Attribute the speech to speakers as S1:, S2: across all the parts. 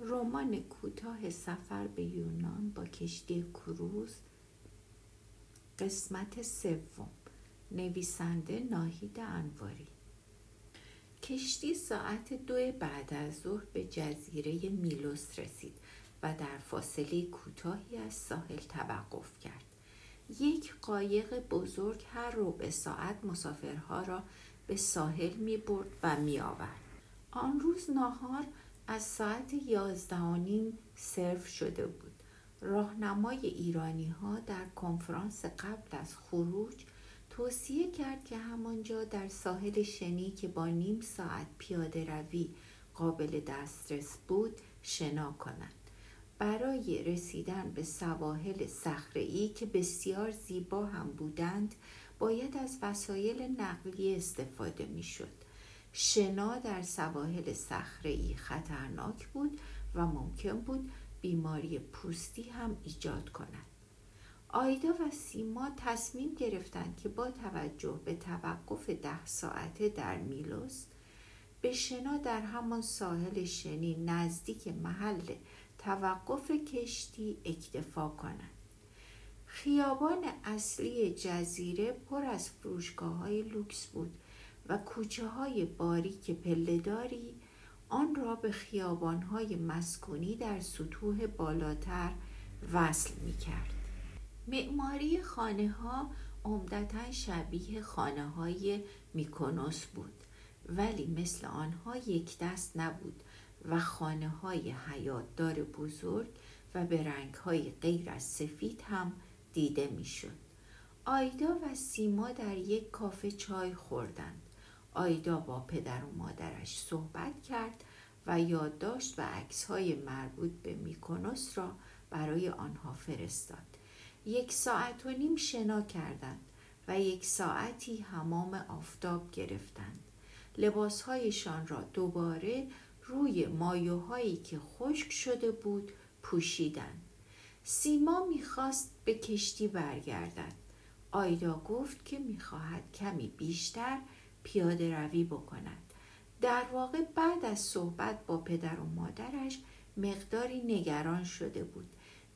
S1: رمان کوتاه سفر به یونان با کشتی کروز قسمت سوم نویسنده ناهید انواری کشتی ساعت دو بعد از ظهر به جزیره میلوس رسید و در فاصله کوتاهی از ساحل توقف کرد یک قایق بزرگ هر ربع ساعت مسافرها را به ساحل می برد و می آورد. آن روز ناهار از ساعت یازده نیم سرو شده بود. راهنمای ایرانی ها در کنفرانس قبل از خروج توصیه کرد که همانجا در ساحل شنی که با نیم ساعت پیاده روی قابل دسترس بود شنا کنند. برای رسیدن به سواحل صخره‌ای که بسیار زیبا هم بودند باید از وسایل نقلیه استفاده می‌شد. شنا در سواحل صخره‌ای خطرناک بود و ممکن بود بیماری پوستی هم ایجاد کند. آیدا و سیما تصمیم گرفتند که با توجه به توقف ده ساعته در میلوس به شنا در همان ساحل شنی نزدیک محل توقف کشتی اکتفا کنند. خیابان اصلی جزیره پر از فروشگاه های لوکس بود و کوچه های باریک پلهداری آن را به خیابان های مسکونی در سطوح بالاتر وصل می کرد. معماری خانه ها عمدتا شبیه خانه های میکنوس بود ولی مثل آنها یک دست نبود و خانه های حیاتدار بزرگ و به رنگ های غیر از سفید هم دیده می‌شد. آیدا و سیما در یک کافه چای خوردند. آیدا با پدر و مادرش صحبت کرد و یادداشت و عکسهای مربوط به میکنوس را برای آنها فرستاد. یک ساعت و نیم شنا کردند و یک ساعتی حمام آفتاب گرفتند. لباسهایشان را دوباره روی مایوهایی که خشک شده بود پوشیدند. سیما می‌خواست به کشتی برگردد. آیدا گفت که می‌خواهد کمی بیشتر پیاده روی بکند. در واقع بعد از صحبت با پدر و مادرش مقداری نگران شده بود.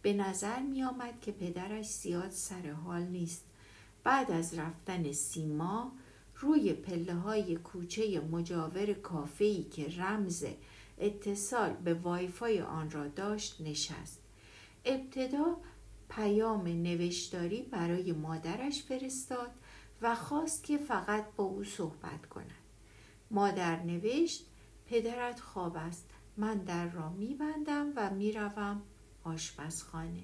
S1: به نظر می آمد که پدرش زیاد سر حال نیست. بعد از رفتن سیما روی پله های کوچه مجاور کافهی که رمز اتصال به وایفای آن را داشت نشست. ابتدا پیام نوشتاری برای مادرش فرستاد و خواست که فقط با او صحبت کند. مادر نوشت پدرت خواب است. من در را میبندم و می‌روم آشپزخانه.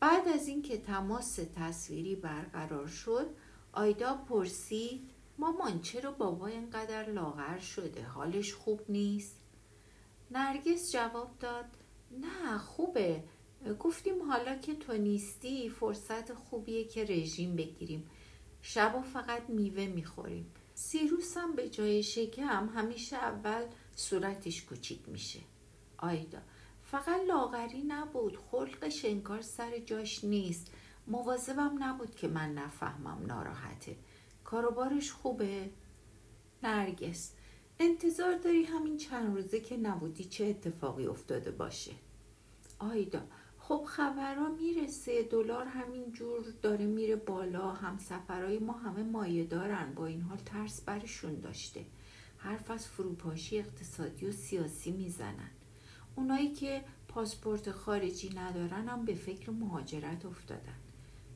S1: بعد از اینکه تماس تصویری برقرار شد آیدا پرسید مامان چرا بابا اینقدر لاغر شده؟ حالش خوب نیست؟ نرگس جواب داد نه خوبه. گفتیم حالا که تو نیستی فرصت خوبیه که رژیم بگیریم. شبا فقط میوه می‌خوریم. سیروس هم به جای شکم همیشه اول صورتش کوچیک میشه. آیدا فقط لاغری نبود خلقش انکار سر جاش نیست. مواظبم نبود که من نفهمم ناراحته. کاروبارش خوبه؟ نرگس انتظار داری همین چند روزه که نبودی چه اتفاقی افتاده باشه؟ آیدا خب خبرها می‌رسه دلار همین جور داره میره بالا. هم سفرهای ما همه مایه دارن. با این حال ترس برشون داشته. حرف از فروپاشی اقتصادی و سیاسی می‌زنن. اونایی که پاسپورت خارجی ندارن هم به فکر مهاجرت افتادن.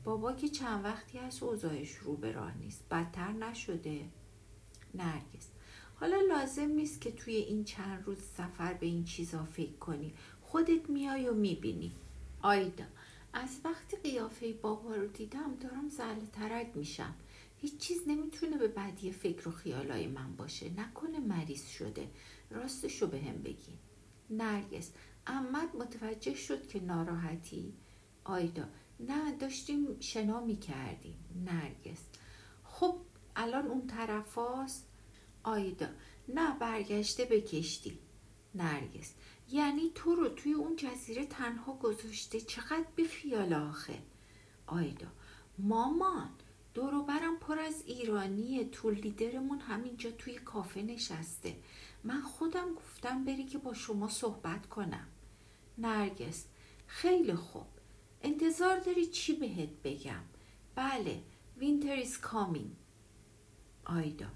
S1: بابا که چند وقتی از اوضاعش رو به راه نیست. بدتر نشده. نرگس. حالا لازم نیست که توی این چند روز سفر به این چیزا فکر کنی. خودت میای و می‌بینی. آیدا از وقتی قیافه بابا رو دیدم دارم زل ترک میشم. هیچ چیز نمی‌تونه به بدی فکر و خیالای من باشه. نکنه مریض شده. راستشو به هم بگی نرگس احمد متوجه شد که ناراحتی. آیدا نه داشتیم شنا می‌کردیم. نرگس خب الان اون طرف هاست؟ آیدا نه برگشته به کشتی. نرگس یعنی تو رو توی اون جزیره تنها گذاشته. چقدر بی خیال آخه؟ آیدا مامان دوروبرم پر از ایرانیه. تو لیدرمون همینجا توی کافه نشسته. من خودم گفتم بری که با شما صحبت کنم. نرگس خیلی خوب. انتظار داری چی بهت بگم؟ بله winter is coming آیدا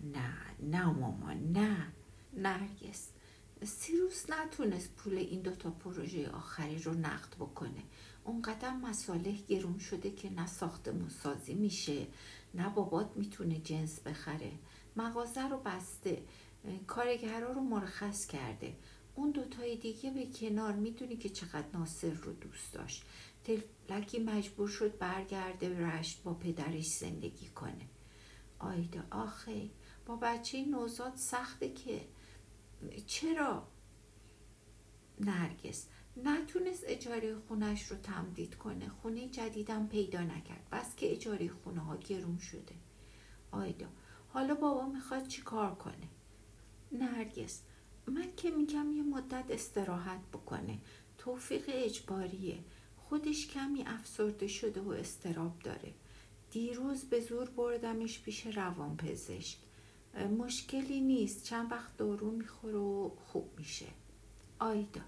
S1: نه نه مامان نه. نرگس سیروس نتونست پول این دوتا پروژه آخری رو نقد بکنه. اونقدر مساله گرون شده که نه ساخت سازی میشه نه بابات می‌تونه جنس بخره. مغازه رو بسته. کارگرها رو مرخص کرده. اون دوتای دیگه به کنار می‌دونی که چقدر ناصر رو دوست داشت. تفلکی مجبور شد برگرده رشت با پدرش زندگی کنه. آیدا آخه با بچه نوزاد سخته که چرا؟ نرگس نتونست اجاره خونش رو تمدید کنه. خونه جدیدم پیدا نکرد. بس که اجاره خونه ها گرون شده. آیدا حالا بابا می‌خواد چی کار کنه؟ نرگس من که میگم یه مدت استراحت بکنه. توفیق اجباریه. خودش کمی افسرده شده و استراب داره. دیروز به زور بردمش پیش روان پزشک مشکلی نیست. چند وقت دارو می‌خوره و خوب میشه. آیدا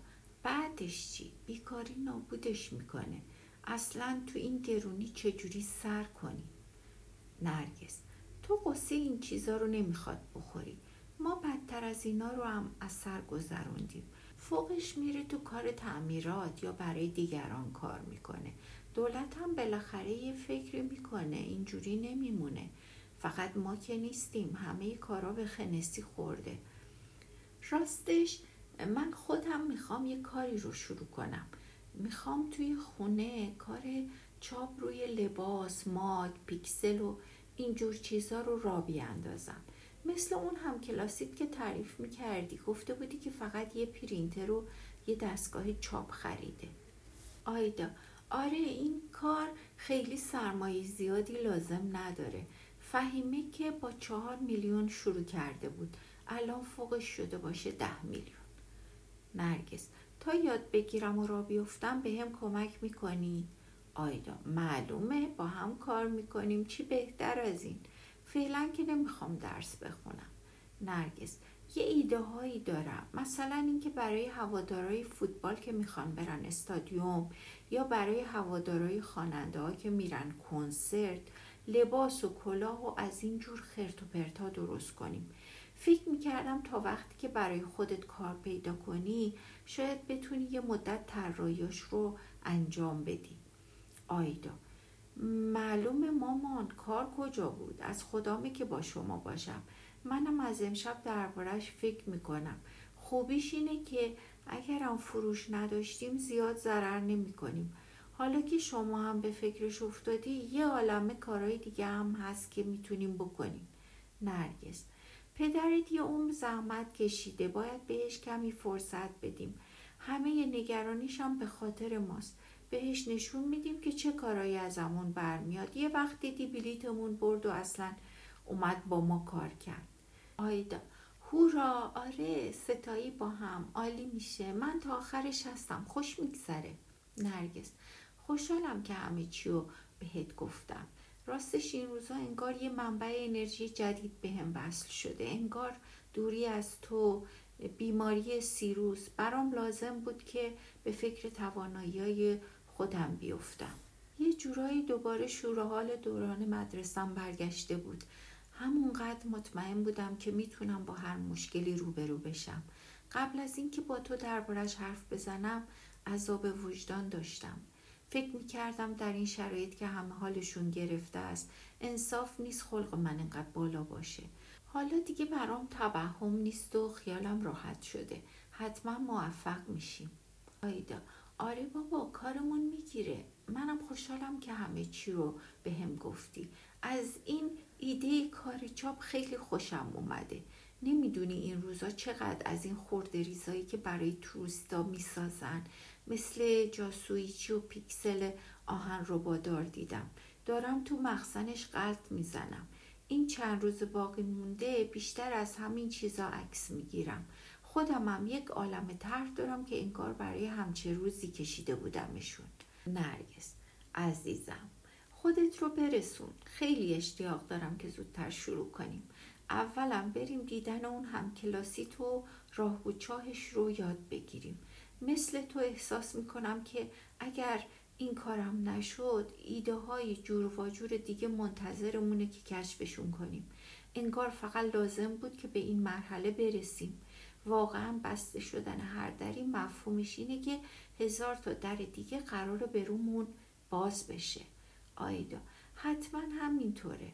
S1: بعدش چی؟ بیکاری نابودش می‌کنه. اصلا تو این گرونی چجوری سر کنی؟ نرگس تو قصه این چیزا رو نمی‌خواد بخوری. ما بدتر از اینا رو هم از سر گذروندیم. فوقش میره تو کار تعمیرات یا برای دیگران کار می‌کنه. دولت هم بالاخره یه فکری می‌کنه. اینجوری نمیمونه. فقط ما که نیستیم همه کارا به خنسی خورده. راستش من خودم می‌خوام یه کاری رو شروع کنم. می‌خوام توی خونه کار چاپ روی لباس، ماگ، پیکسل و اینجور چیزا رو را بیاندازم. مثل اون هم کلاسیت که تعریف می‌کردی گفته بودی که فقط یه پرینتر و یه دستگاه چاپ خریده. آیدا آره این کار خیلی سرمایه زیادی لازم نداره. فهیمه که با چهار میلیون شروع کرده بود. الان فوقش شده باشه ده میلیون. نرگس تا یاد بگیرم و را بیفتم به هم کمک می‌کنی؟ آیدا معلومه با هم کار می‌کنیم. چی بهتر از این؟ فعلا که نمی‌خوام درس بخونم. نرگس یه ایده هایی دارم. مثلا اینکه برای هوادارای فوتبال که می‌خوان برن استادیوم یا برای هوادارای خواننده ها که میرن کنسرت لباس و کلاه و از این جور خرت و پرتا درست کنیم. فکر می‌کردم تا وقتی که برای خودت کار پیدا کنی شاید بتونی یه مدت طراحیاش رو انجام بدی. آیدا معلوم مامان کار کجا بود؟ از خدامه که با شما باشم. منم از امشب دربارش فکر می‌کنم. خوبیش اینه که اگرم فروش نداشتیم زیاد ضرر نمی کنیم حالا که شما هم به فکرش افتادی یه عالمه کارهای دیگه هم هست که می‌تونیم بکنیم. نرگس پدرت یه عمر زحمت کشیده باید بهش کمی فرصت بدیم. همه نگرانیش هم به خاطر ماست. بهش نشون میدیم که چه کارایی ازمون برمیاد. یه وقت دیدی بلیتمون برد و اصلا اومد با ما کار کرد. آیدا هورا آره ستایی با هم عالی میشه. من تا آخرش هستم. خوش میگذره. نرگس خوشحالم که همه چی رو بهت گفتم. راستش این روزا انگار یه منبع انرژی جدید به هم وصل شده. انگار دوری از تو بیماری سیروس برام لازم بود که به فکر توانایی خودم بیفتم. یه جورایی دوباره شور حال دوران مدرسم برگشته بود. همونقدر مطمئن بودم که می‌تونم با هر مشکلی روبرو بشم. قبل از اینکه با تو دربارش حرف بزنم عذاب وجدان داشتم. فکر می‌کردم در این شرایط که همه حالشون گرفته است انصاف نیست خلق من انقدر بالا باشه. حالا دیگه برام توهم نیست و خیالم راحت شده. حتما موفق میشیم. آیدا آره بابا کارمون می‌گیره. منم خوشحالم که همه چی رو به هم گفتی. از این ایده کار چاپ خیلی خوشم اومده. نمی‌دونی این روزا چقدر از این خورده ریزایی که برای توریستا می‌سازن. مثل جاسویچی و پیکسل آهن رو بادار دیدم. دارم تو مخزنش غلط می‌زنم. این چند روز باقی مونده بیشتر از همین چیزا عکس می‌گیرم. خودم هم یک عالم طرح دارم که انگار برای همچه روزی کشیده بودمشون. نرگس عزیزم خودت رو برسون. خیلی اشتیاق دارم که زودتر شروع کنیم. اولم بریم دیدن اون هم کلاسی تو راه و چاهش رو یاد بگیریم. مثل تو احساس می‌کنم که اگر این کارم نشد ایده های جور و جور دیگه منتظرمونه که کشفشون کنیم. انگار فقط لازم بود که به این مرحله برسیم. واقعا بسته شدن هر دری مفهومش اینه که هزار تا در دیگه قرار به رومون باز بشه. آیدا حتما همینطوره.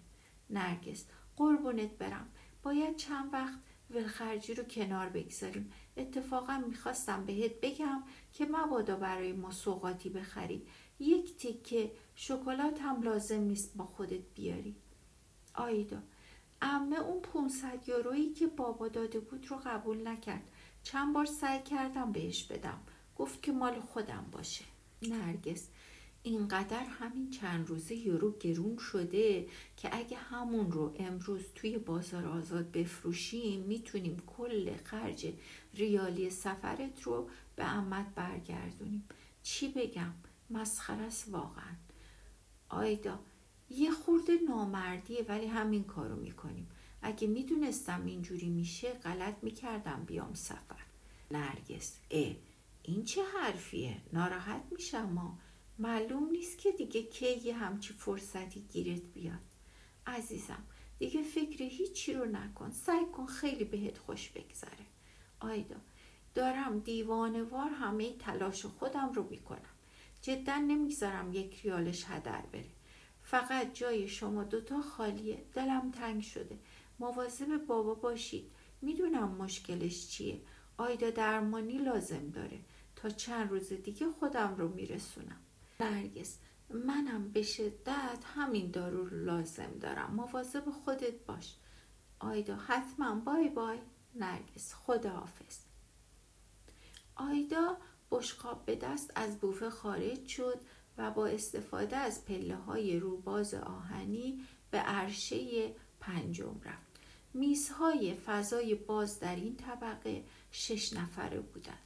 S1: نرگس قربونت برم. باید چند وقت ولخرجی رو کنار بگذاریم. اتفاقا می‌خواستم بهت بگم که مبادا برای ما سوقاتی بخری. یک تکه شکلات هم لازم نیست با خودت بیاری. آیدا امه اون 500 یورویی که بابا داده بود رو قبول نکرد. چند بار سعی کردم بهش بدم. گفت که مال خودم باشه. نرگس اینقدر همین چند روزه یورو گرون شده که اگه همون رو امروز توی بازار آزاد بفروشیم می‌تونیم کل خرج ریالی سفرت رو به امت برگردونیم. چی بگم؟ مسخره است واقعا. آیدا یه خورده نامردیه ولی همین کارو می‌کنیم. اگه می‌دونستم اینجوری میشه غلط می‌کردم بیام سفر. نرگس اه این چه حرفیه؟ ناراحت میشم ما. معلوم نیست که دیگه کی یه همچی فرصتی گیرت بیاد. عزیزم دیگه فکر هیچی رو نکن. سعی کن خیلی بهت خوش بگذره. آیدا دارم دیوانوار همه تلاش خودم رو می‌کنم. جدا نمی‌گذارم یک ریالش هدر بره. فقط جای شما دوتا خالیه. دلم تنگ شده. مواظب بابا باشید. می‌دونم مشکلش چیه. آیدا درمانی لازم داره. تا چند روز دیگه خودم رو میرسونم. نرگس منم به شدت همین دارو لازم دارم. مواظب خودت باش. آیدا حتما. بای بای. نرگس خداحافظ. آیدا بشقاب به دست از بوفه خارج شد و با استفاده از پله های روباز آهنی به عرشه پنجم رفت. میزهای فضای باز در این طبقه شش نفره بودند.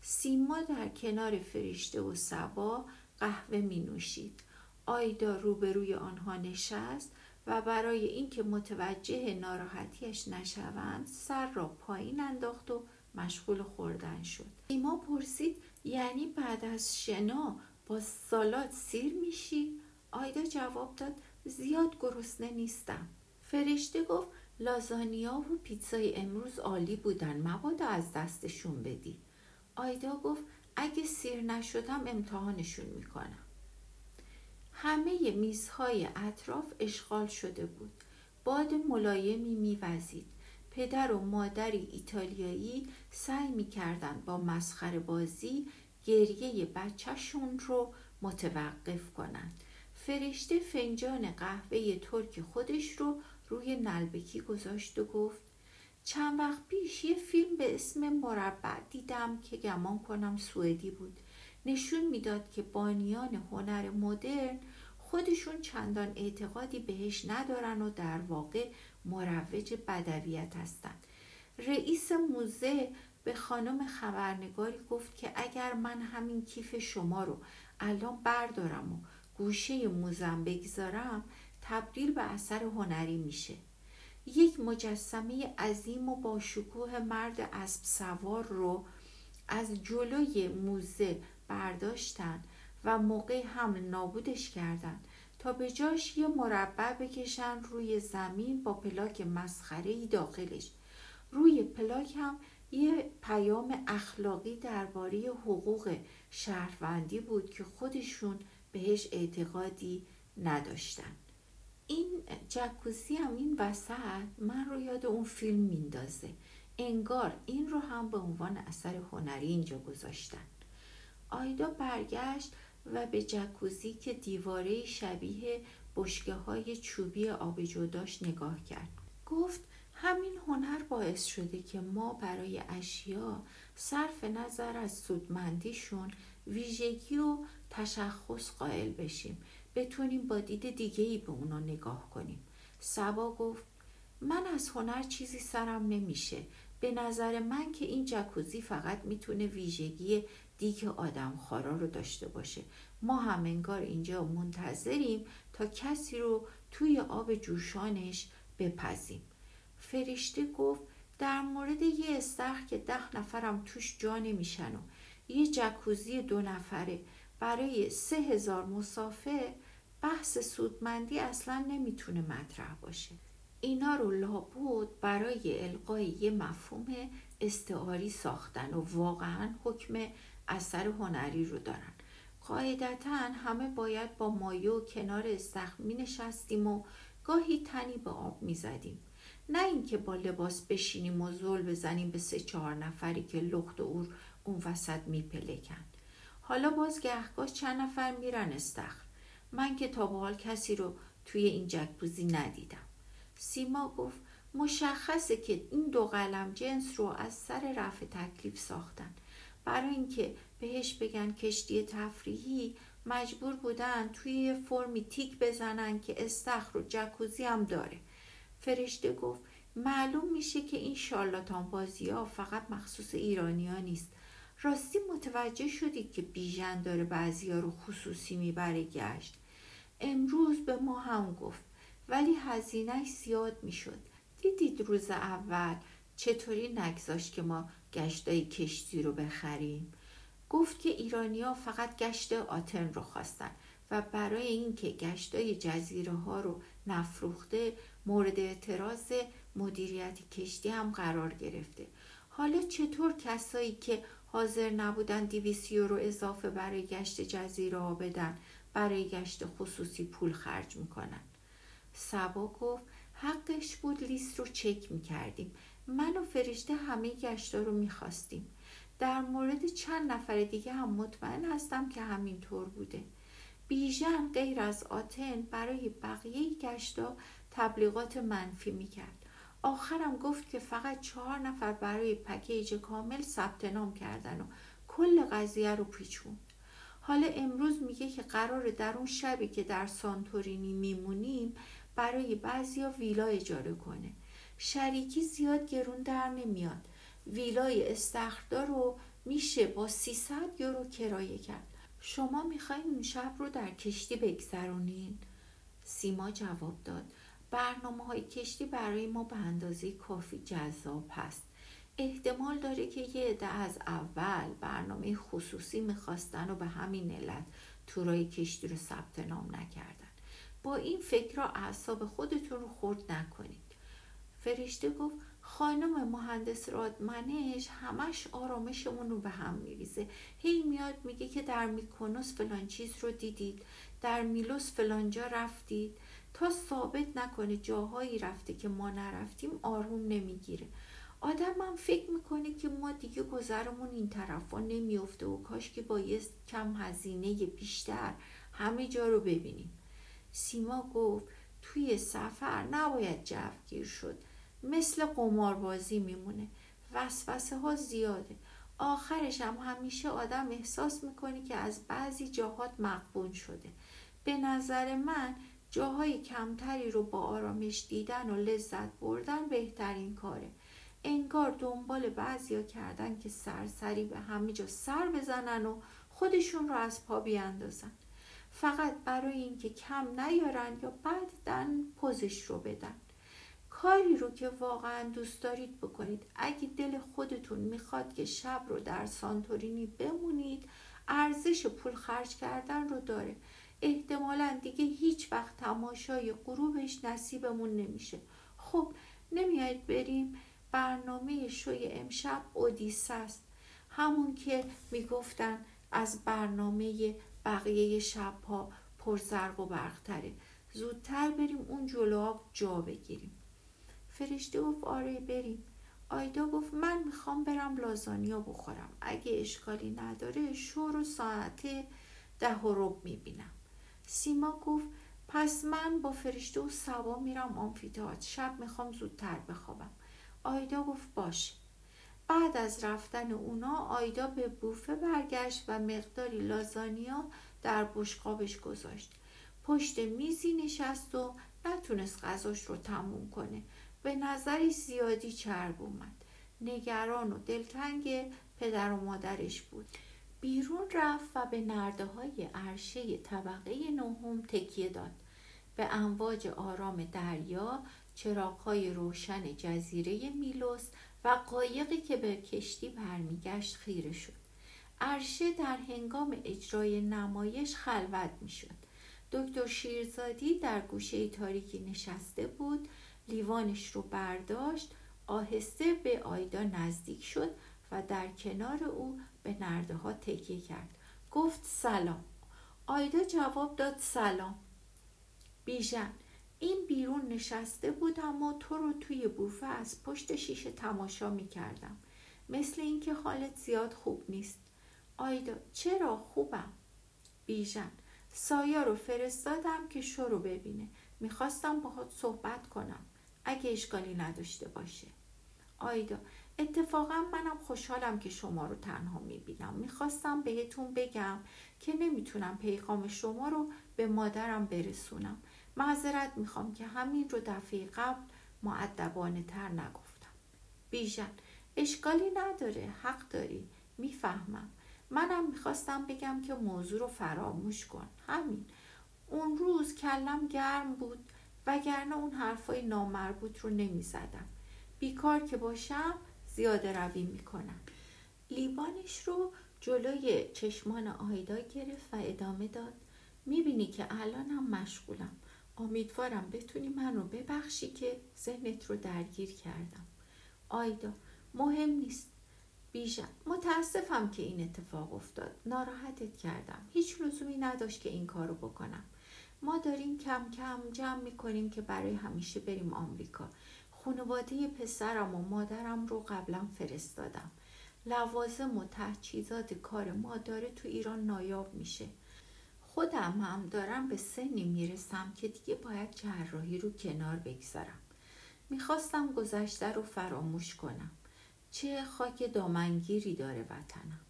S1: سیما در کنار فرشته و سبا قهوه می نوشید. آیدا روبروی آنها نشست و برای اینکه متوجه ناراحتیش نشوند سر را پایین انداخت و مشغول خوردن شد ایما پرسید یعنی بعد از شنا با سالات سیر میشی؟ آیدا جواب داد زیاد گرسنه نیستم فرشته گفت لازانیا و پیتزای امروز عالی بودن مبادا از دستشون بدی آیدا گفت اگه سیر نشدم امتحانشون می‌کنم. همه میزهای اطراف اشغال شده بود. باد ملایمی میوزید. پدر و مادری ایتالیایی سعی می‌کردند با مسخره بازی گریه بچهشون رو متوقف کنند. فرشته فنجان قهوه ترک خودش رو روی نلبکی گذاشت و گفت چند وقت پیش یه فیلم به اسم مربع دیدم که گمان کنم سوئدی بود. نشون می‌داد که بانیان هنر مدرن خودشون چندان اعتقادی بهش ندارن و در واقع مروج بدویت هستند رئیس موزه به خانم خبرنگاری گفت که اگر من همین کیف شما رو الان بردارم و گوشه موزم بگذارم تبدیل به اثر هنری میشه. یک مجسمه عظیم و با شکوه مرد اسب سوار رو از جلوی موزه برداشتن و موقع هم نابودش کردن تا به جاش یه مربع بکشن روی زمین با پلاک مسخره داخلش. روی پلاک هم یه پیام اخلاقی درباره حقوق شهروندی بود که خودشون بهش اعتقادی نداشتن. این جکوزی هم این وسط من رو یاد اون فیلم میندازه. انگار این رو هم به عنوان اثر هنری اینجا گذاشتن. آیدا برگشت و به جکوزی که دیواره شبیه بشکه های چوبی آب جداش نگاه کرد. گفت همین هنر باعث شده که ما برای اشیا صرف نظر از سودمندیشون ویژگی و تشخص قائل بشیم. بتونیم با دید دیگه ای به اونا نگاه کنیم. سبا گفت من از هنر چیزی سرم نمیشه. به نظر من که این جکوزی فقط می‌تونه ویژگی دیگ آدم خارا رو داشته باشه. ما هم انگار اینجا منتظریم تا کسی رو توی آب جوشانش بپزیم. فرشته گفت در مورد یه استخر که ده نفرم توش جا نمیشن و یه جکوزی دو نفره. برای سه هزار مسافر بحث سودمندی اصلا نمی‌تونه مطرح باشه اینا رو لابود برای القای یه مفهوم استعاری ساختن و واقعا حکم اثر هنری رو دارن قاعدتا همه باید با مایه و کنار استخر می نشستیم و گاهی تنی به آب می زدیم. نه اینکه با لباس بشینیم و زل بزنیم به سه چهار نفری که لخت و اور اون وسط می پلکن. حالا باز گهگاه چند نفر میرن استخر. من که تا به حال کسی رو توی این جکبوزی ندیدم. سیما گفت مشخصه که این دو قلم جنس رو از سر رفع تکلیف ساختن. برای اینکه بهش بگن کشتی تفریحی مجبور بودن توی فرمی تیک بزنن که استخر و جکوزی هم داره فرشته گفت معلوم میشه که این شارلاتان بازی ها فقط مخصوص ایرانی ها نیست راستی متوجه شدید که بیژن داره بعضی ها رو خصوصی می‌بره گشت. امروز به ما هم گفت ولی هزینهش زیاد می‌شد. دیدید روز اول چطوری نگذاشت که ما گشتای کشتی رو بخریم؟ گفت که ایرانیا فقط گشت آتن رو خواستن و برای اینکه گشتای جزیره ها رو نفروخته مورد اعتراض مدیریت کشتی هم قرار گرفته. حالا چطور کسایی که حاضر نبودن دیویس رو اضافه برای گشت جزیره ها بدن برای گشت خصوصی پول خرج می‌کنن. سبا گفت حقش بود لیست رو چک می‌کردیم. من و فرشته همه گشتا رو می‌خواستیم. در مورد چند نفر دیگه هم مطمئن هستم که همینطور بوده. بیژن غیر از آتن برای بقیه گشتا تبلیغات منفی می‌کرد. آخرم گفت که فقط چهار نفر برای پکیج کامل ثبت نام کردن و کل قضیه رو پیچوند حالا امروز میگه که قرار در اون شبی که در سانتورینی میمونیم برای بعضیا ویلا اجاره کنه. شریکی زیاد گرون در نمیاد. ویلای استخردار رو میشه با 300 یورو کرایه کرد. شما می‌خواین اون شب رو در کشتی بگذرونین؟ سیما جواب داد. برنامه های کشتی برای ما به اندازه کافی جذاب هست. احتمال داره که یه عده از اول برنامه خصوصی می‌خواستن و به همین علت تورای کشتی رو ثبت نام نکردن. با این فکر را اعصاب خودتون رو خورد نکنید. فرشته گفت خانم مهندس رادمنش همش آرامشمون رو به هم میریزه. هی میاد میگه که در میکنوس فلان چیز رو دیدید. در میلوس فلانجا رفتید. تا ثابت نکنه جاهایی رفته که ما نرفتیم آروم نمی‌گیره. آدم هم فکر می‌کنه که ما دیگه گذرمون این طرفا نمیافته و کاش که بایست کم هزینه بیشتر همه جا رو ببینیم. سیما گفت توی سفر نباید جوگیر شد. مثل قماربازی میمونه. وسوسه ها زیاده. آخرش هم همیشه آدم احساس می‌کنه که از بعضی جاهات مقبون شده. به نظر من جاهای کمتری رو با آرامش دیدن و لذت بردن بهترین کاره. انگار دنبال بعضیا کردن که سرسری به همه جا سر بزنن و خودشون رو از پا بیاندازن. فقط برای اینکه کم نیارن یا بعدن پوزش رو بدن. کاری رو که واقعا دوست دارید بکنید. اگه دل خودتون می‌خواد که شب رو در سانتورینی بمونید ارزش پول خرج کردن رو داره. احتمالا دیگه هیچ وقت تماشای غروبش نصیبمون نمیشه. خب نمیاید بریم برنامه شوی امشب اودیسه است. همون که می‌گفتن از برنامه بقیه شبها پرزرق و برقتره. زودتر بریم اون جلوها جا بگیریم. فرشته گفت آره بریم. آیدا گفت من می‌خوام برم لازانیا بخورم. اگه اشکالی نداره شور و ساعت ده و رب می‌بینم. سیما گفت پس من با فرشته و سبا میرم آمفیتات شب می‌خوام زودتر بخوابم. آیدا گفت باشه بعد از رفتن اونا آیدا به بوفه برگشت و مقداری لازانیا در بشقابش گذاشت. پشت میزی نشست و نتونست غذاش رو تموم کنه. به نظری زیادی چرب اومد. نگران و دلتنگ پدر و مادرش بود. بیرون رفت و به نرده های عرشه طبقه نهم تکیه داد به امواج آرام دریا چراغهای روشن جزیره میلوس و قایقی که به کشتی برمیگشت خیره شد عرشه در هنگام اجرای نمایش خلوت می شد. دکتر شیرزادی در گوشه تاریکی نشسته بود لیوانش رو برداشت آهسته به آیدا نزدیک شد و در کنار او به نرده ها تکیه کرد. گفت سلام. آیدا جواب داد سلام. بیژن این بیرون نشسته بود اما تو رو توی بوفه از پشت شیشه تماشا می کردم مثل اینکه حالت زیاد خوب نیست. آیدا چرا خوبم؟ بیژن سایا رو فرستادم که شو رو ببینه. می‌خواستم باهات صحبت کنم اگه اشکالی نداشته باشه. آیدا اتفاقا منم خوشحالم که شما رو تنها می‌بینم. می‌خواستم بهتون بگم که نمی‌تونم پیغام شما رو به مادرم برسونم. معذرت می‌خوام که همین رو دفعه قبل معدبانه تر نگفتم. بیژن اشکالی نداره. حق داری. می‌فهمم. منم می‌خواستم بگم که موضوع رو فراموش کن. همین. اون روز کلم گرم بود وگرنه اون حرفای نامربوط رو نمی‌زدم. بیکار که باشم زیاده روی می‌کنم. لیوانش رو جلوی چشمان آیدا گرفت و ادامه داد. می‌بینی که الانم مشغولم. امیدوارم بتونی من رو ببخشی که ذهنت رو درگیر کردم. آیدا مهم نیست. بیژن متاسفم که این اتفاق افتاد. ناراحتت کردم. هیچ لزومی نداشت که این کارو بکنم. ما داریم کم کم جمع می‌کنیم که برای همیشه بریم آمریکا. خانواده پسرم و مادرم رو قبلا فرستادم. لوازم و تجهیزات کار ما داره تو ایران نایاب میشه. خودم هم دارم به سنی می‌رسم که دیگه باید جراحی رو کنار بگذارم. می‌خواستم گذشته رو فراموش کنم. چه خاک دامنگیری داره وطنم.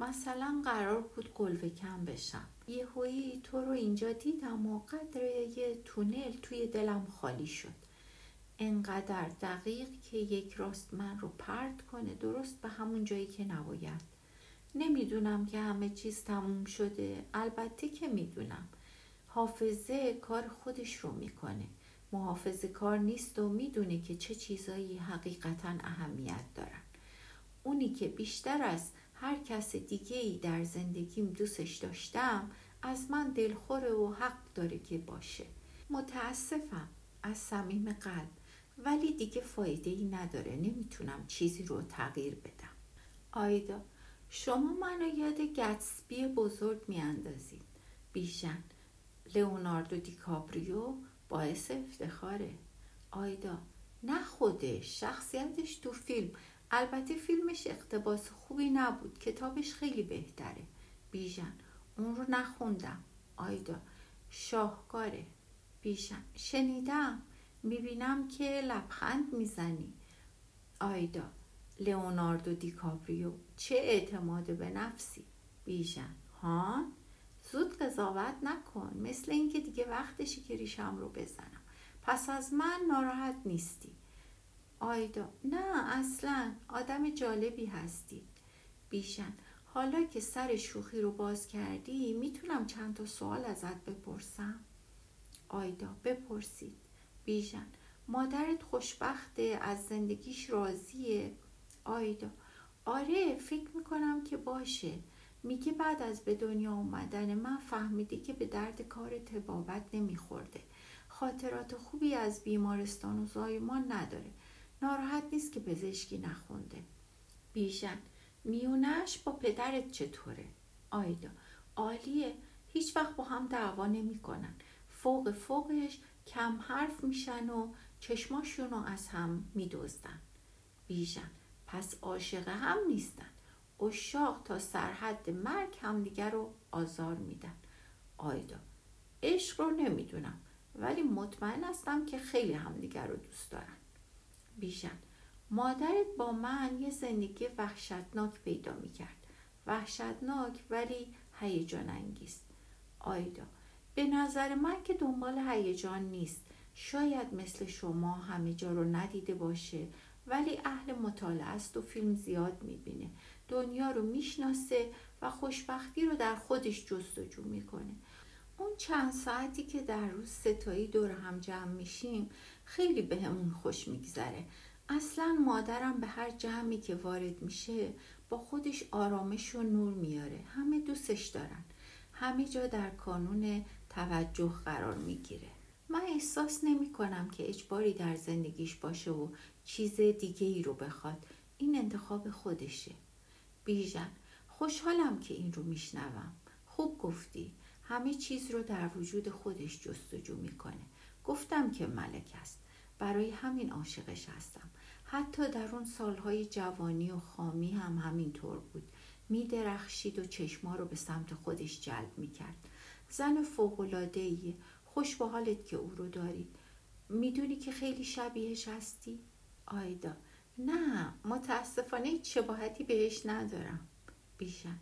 S1: مثلا قرار بود قلوه کم بشم. یه هایی تو رو اینجا دیدم و قدر یه تونل توی دلم خالی شد. انقدر دقیق که یک راست من رو پرد کنه. درست به همون جایی که نباید. نمی‌دونم که همه چیز تموم شده. البته که می‌دونم. حافظه کار خودش رو می‌کنه. محافظه کار نیست و می‌دونه که چه چیزایی حقیقتا اهمیت دارن. اونی که بیشتر از هر کس دیگه ای در زندگیم دوستش داشتم از من دلخوره و حق داره که باشه. متاسفم. از صمیم قلب. ولی دیگه فایده ای نداره. نمی‌تونم چیزی رو تغییر بدم. آیدا شما منو یاد گتسبی بزرگ میاندازید. بیژن لئوناردو دیکابریو باعث افتخاره. آیدا نه خودش شخصیتش تو فیلم. البته فیلمش اقتباس خوبی نبود. کتابش خیلی بهتره. بیژن اون رو نخوندم. آیدا شاهکاره. بیژن شنیدم؟ می‌بینم که لبخند می‌زنی. آیدا لئوناردو دیکاپریو چه اعتماد به نفسی؟ بیژن ها زود قضاوت نکن. مثل اینکه دیگه وقتشی که ریشم رو بزنم. پس از من ناراحت نیستی. آیدا نه اصلا. آدم جالبی هستید بیشن حالا که سر شوخی رو باز کردی می‌تونم چند تا سوال ازت بپرسم؟ آیدا بپرسید. بیژن. مادرت خوشبخته از زندگیش راضیه؟ آیدا. آره فکر می‌کنم که باشه. میگه بعد از به دنیا اومدن من فهمیدی که به درد کار تبابت نمیخورده. خاطرات خوبی از بیمارستان و زایمان نداره. ناراحت نیست که پزشکی نخونده. بیژن. میونش با پدرت چطوره؟ آیدا. عالیه. هیچ وقت با هم دعوا نمی‌کنن. فوق فوقش کم حرف میشن و چشماشون رو از هم میدزدن. بیژن پس عاشق هم نیستن. اشاق تا سرحد مرگ همدیگر رو آزار میدن. آیدا عشق رو نمی‌دونم ولی مطمئن هستم که خیلی همدیگر رو دوست دارن. بیژن مادرت با من یه زندگی وحشتناک پیدا می‌کرد. وحشتناک ولی هیجان انگیز. آیدا به نظر من که دنبال هیجان نیست. شاید مثل شما همه جا رو ندیده باشه ولی اهل مطالعه است و فیلم زیاد می‌بینه. دنیا رو می‌شناسه و خوشبختی رو در خودش جستجو می‌کنه. اون چند ساعتی که در روز ستایی دور هم جمع میشیم خیلی بهمون به خوش میگذره. اصلا مادرم به هر جمعی که وارد میشه با خودش آرامش و نور میاره همه دوستش دارن. همه جا در کانون توجه قرار می‌گیره. من احساس نمی کنم که اجباری در زندگیش باشه و چیز دیگه ای رو بخواد. این انتخاب خودشه. بیژن خوشحالم که این رو میشنوم. خوب گفتی. همه چیز رو در وجود خودش جستجو می‌کنه. گفتم که ملک است. برای همین عاشقش هستم. حتی در اون سالهای جوانی و خامی هم همین طور بود. میدرخشید و چشما رو به سمت خودش جلب می‌کرد. زن فوقلادهیه خوش به حالت که او رو داری. می‌دونی که خیلی شبیهش هستی؟ آیدا. نه متاسفانه هیچ شباهتی بهش ندارم. بیشن.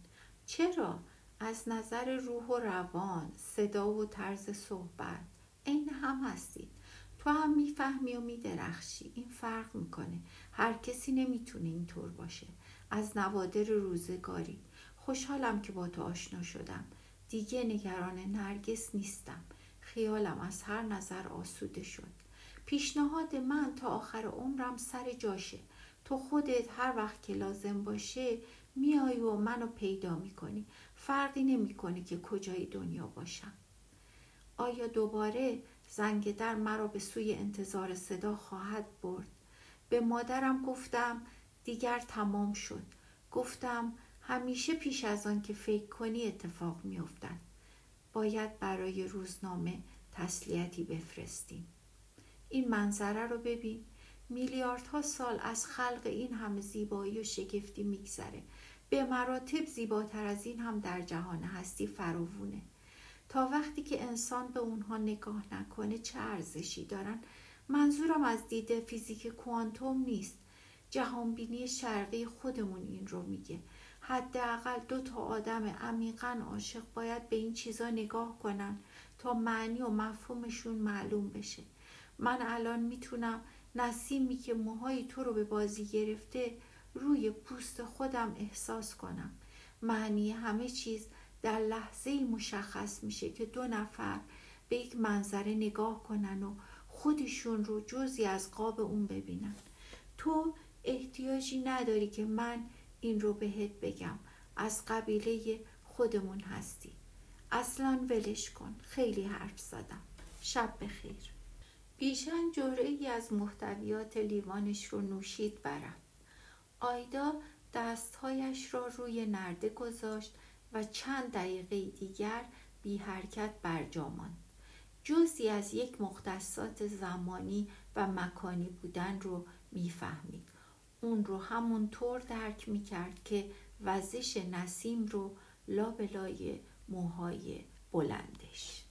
S1: چرا؟ از نظر روح و روان صدا و طرز صحبت. عین هم هستید. تو هم می‌فهمی و میدرخشی. این فرق می‌کنه. هر کسی نمی‌تونه اینطور باشه. از نوادر روزگاری. خوشحالم که با تو آشنا شدم. دیگه نگران نرگس نیستم. خیالم از هر نظر آسوده شد. پیشنهاد من تا آخر عمرم سر جاشه. تو خودت هر وقت که لازم باشه میای و منو پیدا می‌کنی. فرقی نمی‌کنه که کجای دنیا باشم. آیا دوباره زنگ در مرا به سوی انتظار صدا خواهد برد؟ به مادرم گفتم دیگر تمام شد. گفتم همیشه پیش از آن که فکر کنی اتفاق میافتد. باید برای روزنامه تسلیتی بفرستیم این منظره رو ببین. میلیاردها سال از خلق این همه زیبایی و شگفتی میگذره. به مراتب زیباتر از این هم در جهان هستی فراوونه. تا وقتی که انسان به اونها نگاه نکنه چه ارزشی دارن؟ منظورم از دید فیزیک کوانتوم نیست. جهانبینی شرقی خودمون این رو میگه. حداقل دو تا آدم عمیقا عاشق باید به این چیزا نگاه کنن تا معنی و مفهومشون معلوم بشه. من الان می‌تونم نسیمی که موهای تو رو به بازی گرفته روی پوست خودم احساس کنم. معنی همه چیز در لحظه مشخص میشه که دو نفر به یک منظره نگاه کنن و خودشون رو جزی از قاب اون ببینن. تو احتیاجی نداری که من این رو بهت بگم. از قبیله خودمون هستی. اصلا ولش کن. خیلی حرف زدم. شب بخیر. بیشن جوره ای از محتویات لیوانش رو نوشید برم. آیدا دستهایش را روی نرده گذاشت و چند دقیقه دیگر بی حرکت برجامان جزی از یک مختصات زمانی و مکانی بودن رو می‌فهمید. اون رو همون طور درک می‌کرد که وزش نسیم رو لابلای موهای بلندش.